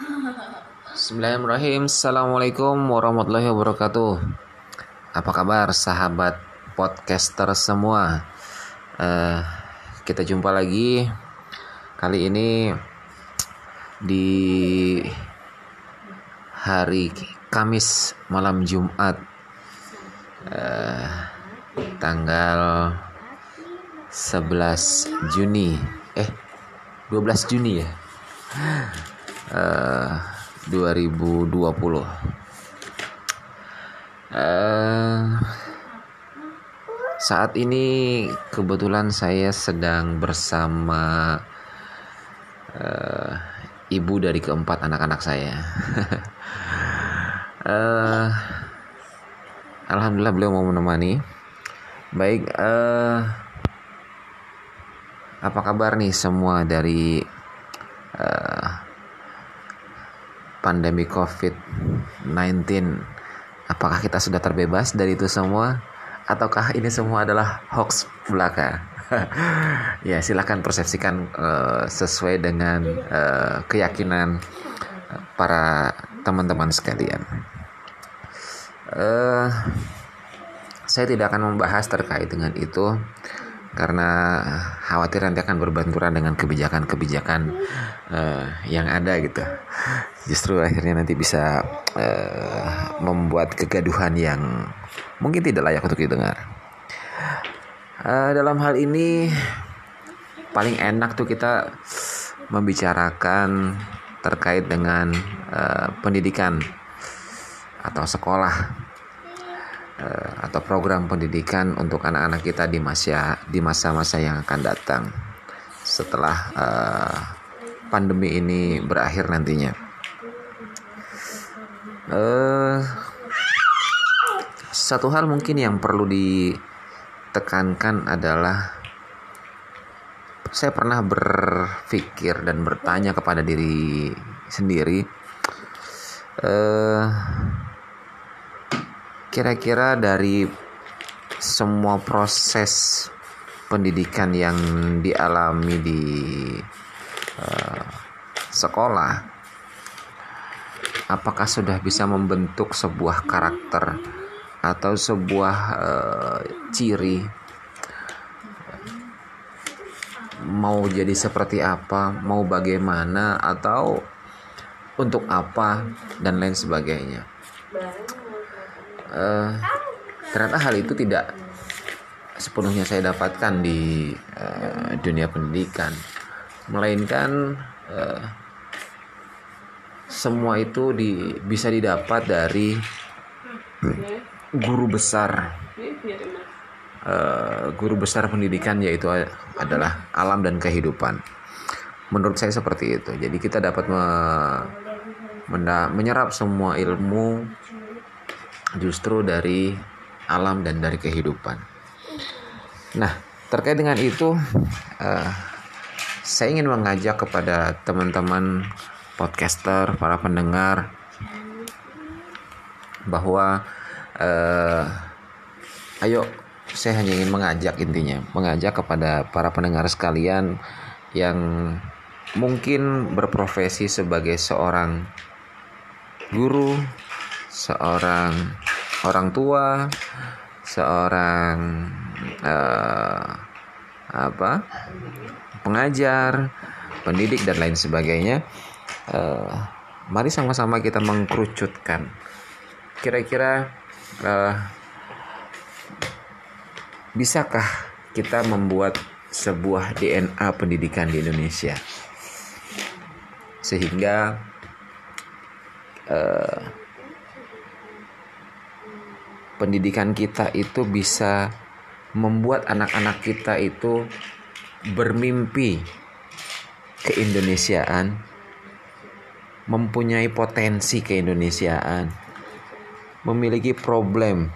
Bismillahirrahmanirrahim. Assalamualaikum warahmatullahi wabarakatuh. Apa kabar sahabat podcaster semua? Uh, Kita jumpa lagi Kali ini Di Hari Kamis malam Jumat uh, Tanggal 11 Juni. Eh 12 Juni ya uh, 2020 uh, saat ini kebetulan saya sedang bersama uh, ibu dari keempat anak-anak saya. Uh, Alhamdulillah beliau mau menemani. Baik uh, apa kabar nih semua dari uh, pandemi COVID-19 apakah kita sudah terbebas dari itu semua? Ataukah ini semua adalah hoax belaka? Ya silahkan persepsikan uh, sesuai dengan uh, keyakinan para teman-teman sekalian. Uh, saya tidak akan membahas terkait dengan itu karena khawatir nanti akan berbenturan dengan kebijakan-kebijakan uh, yang ada gitu. Justru akhirnya nanti bisa uh, membuat kegaduhan yang mungkin tidak layak untuk didengar. Uh, dalam hal ini paling enak tuh kita membicarakan terkait dengan uh, pendidikan atau sekolah atau program pendidikan untuk anak-anak kita di masa di masa-masa yang akan datang setelah uh, pandemi ini berakhir nantinya. Uh, satu hal mungkin yang perlu ditekankan adalah saya pernah berpikir dan bertanya kepada diri sendiri uh, kira-kira dari semua proses pendidikan yang dialami di uh, sekolah apakah sudah bisa membentuk sebuah karakter atau sebuah uh, ciri? Mau jadi seperti apa? Mau bagaimana? Atau untuk apa? Dan lain sebagainya uh, ternyata hal itu tidak sepenuhnya saya dapatkan di uh, dunia pendidikan. Melainkan uh, semua itu di, bisa didapat dari guru besar. Uh, guru besar pendidikan yaitu adalah alam dan kehidupan. Menurut saya seperti itu. Jadi kita dapat me, menyerap semua ilmu justru dari alam dan dari kehidupan. Nah, terkait dengan itu, uh, saya ingin mengajak kepada teman-teman podcaster, para pendengar, bahwa uh, ayo, saya hanya ingin mengajak intinya, mengajak kepada para pendengar sekalian yang mungkin berprofesi sebagai seorang guru, seorang orang tua, seorang uh, apa pengajar, pendidik dan lain sebagainya. Uh, mari sama-sama kita mengkerucutkan. Kira-kira uh, bisakah kita membuat sebuah DNA pendidikan di Indonesia sehingga uh, pendidikan kita itu bisa membuat anak-anak kita itu bermimpi keindonesiaan, mempunyai potensi keindonesiaan, memiliki problem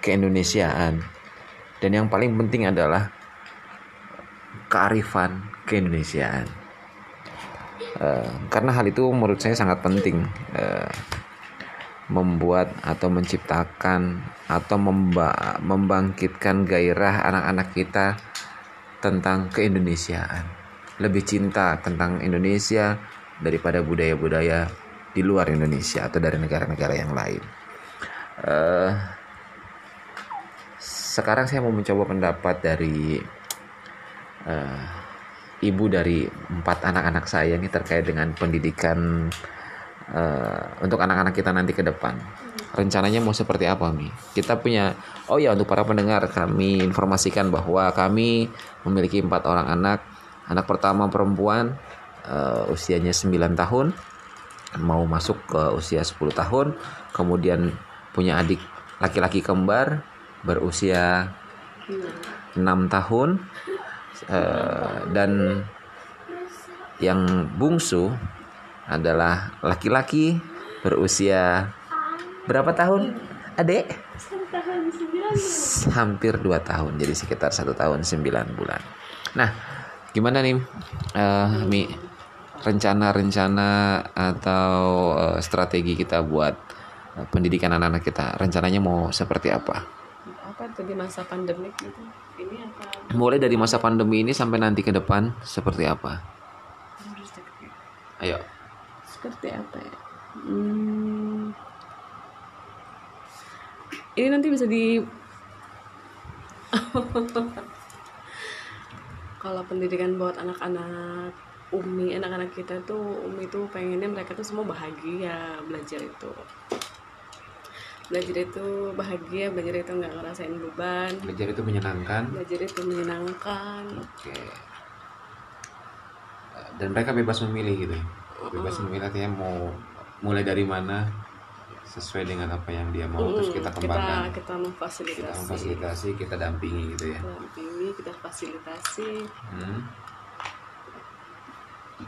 keindonesiaan, dan yang paling penting adalah kearifan keindonesiaan. Uh, karena hal itu menurut saya sangat penting. Uh, membuat atau menciptakan atau memba membangkitkan gairah anak-anak kita tentang keindonesiaan lebih cinta tentang Indonesia daripada budaya-budaya di luar Indonesia atau dari negara-negara yang lain. Uh, sekarang saya mau mencoba pendapat dari uh, ibu dari empat anak-anak saya ini terkait dengan pendidikan uh, untuk anak-anak kita nanti ke depan. Rencananya mau seperti apa, Mi? Kita punya, oh ya untuk para pendengar kami informasikan bahwa kami memiliki empat orang anak. Anak pertama perempuan uh, usianya 9 tahun, mau masuk ke usia 10 tahun, kemudian punya adik laki-laki kembar berusia 6 tahun uh, dan yang bungsu adalah laki-laki berusia berapa tahun? Adek hampir 2 tahun jadi sekitar satu tahun 9 bulan. Nah gimana nih uh, Mi? Rencana-rencana atau uh, strategi kita buat uh, pendidikan anak-anak kita rencananya mau seperti apa? Apa tuh di masa pandemi gitu? Ini apa? Mulai dari masa pandemi ini sampai nanti ke depan seperti apa? Ayo seperti apa ya? Hmm, ini nanti bisa di kalau pendidikan buat anak-anak Umi anak-anak kita tuh Umi tuh pengennya mereka tuh semua bahagia belajar itu. Belajar itu bahagia belajar itu nggak ngerasain beban. Belajar itu menyenangkan. Belajar itu menyenangkan. Oke. Dan mereka bebas memilih gitu ya? Bebas memilih artinya mau mulai dari mana sesuai dengan apa yang dia mau terus kita kembangkan. kita kita memfasilitasi. kita memfasilitasi kita dampingi gitu ya. Kita dampingi kita fasilitasi. Hmm.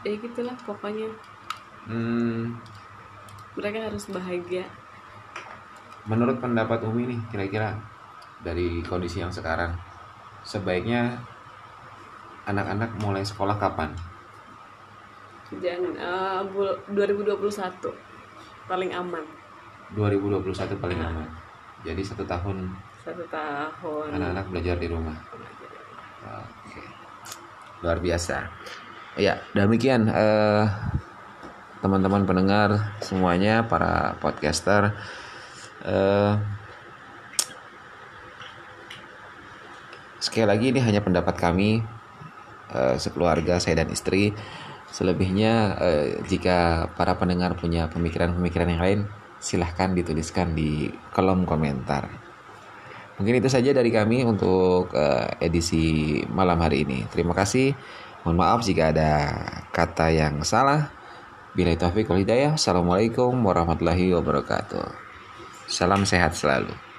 ya gitulah pokoknya. Hmm, mereka harus bahagia. Menurut pendapat Umi nih kira-kira dari kondisi yang sekarang sebaiknya anak-anak mulai sekolah kapan? Jangan uh, bul- 2021 paling aman 2021 paling aman. Jadi satu tahun satu tahun anak-anak belajar di rumah. Oke. Luar biasa. Ya, demikian eh, teman-teman pendengar semuanya, para podcaster. Eh, sekali lagi ini hanya pendapat kami eh, sekeluarga saya dan istri. Selebihnya eh, jika para pendengar punya pemikiran-pemikiran yang lain, silahkan dituliskan di kolom komentar. Mungkin itu saja dari kami untuk uh, edisi malam hari ini. Terima kasih. Mohon maaf jika ada kata yang salah. Bila taufiq wal hidayah. Assalamualaikum warahmatullahi wabarakatuh. Salam sehat selalu.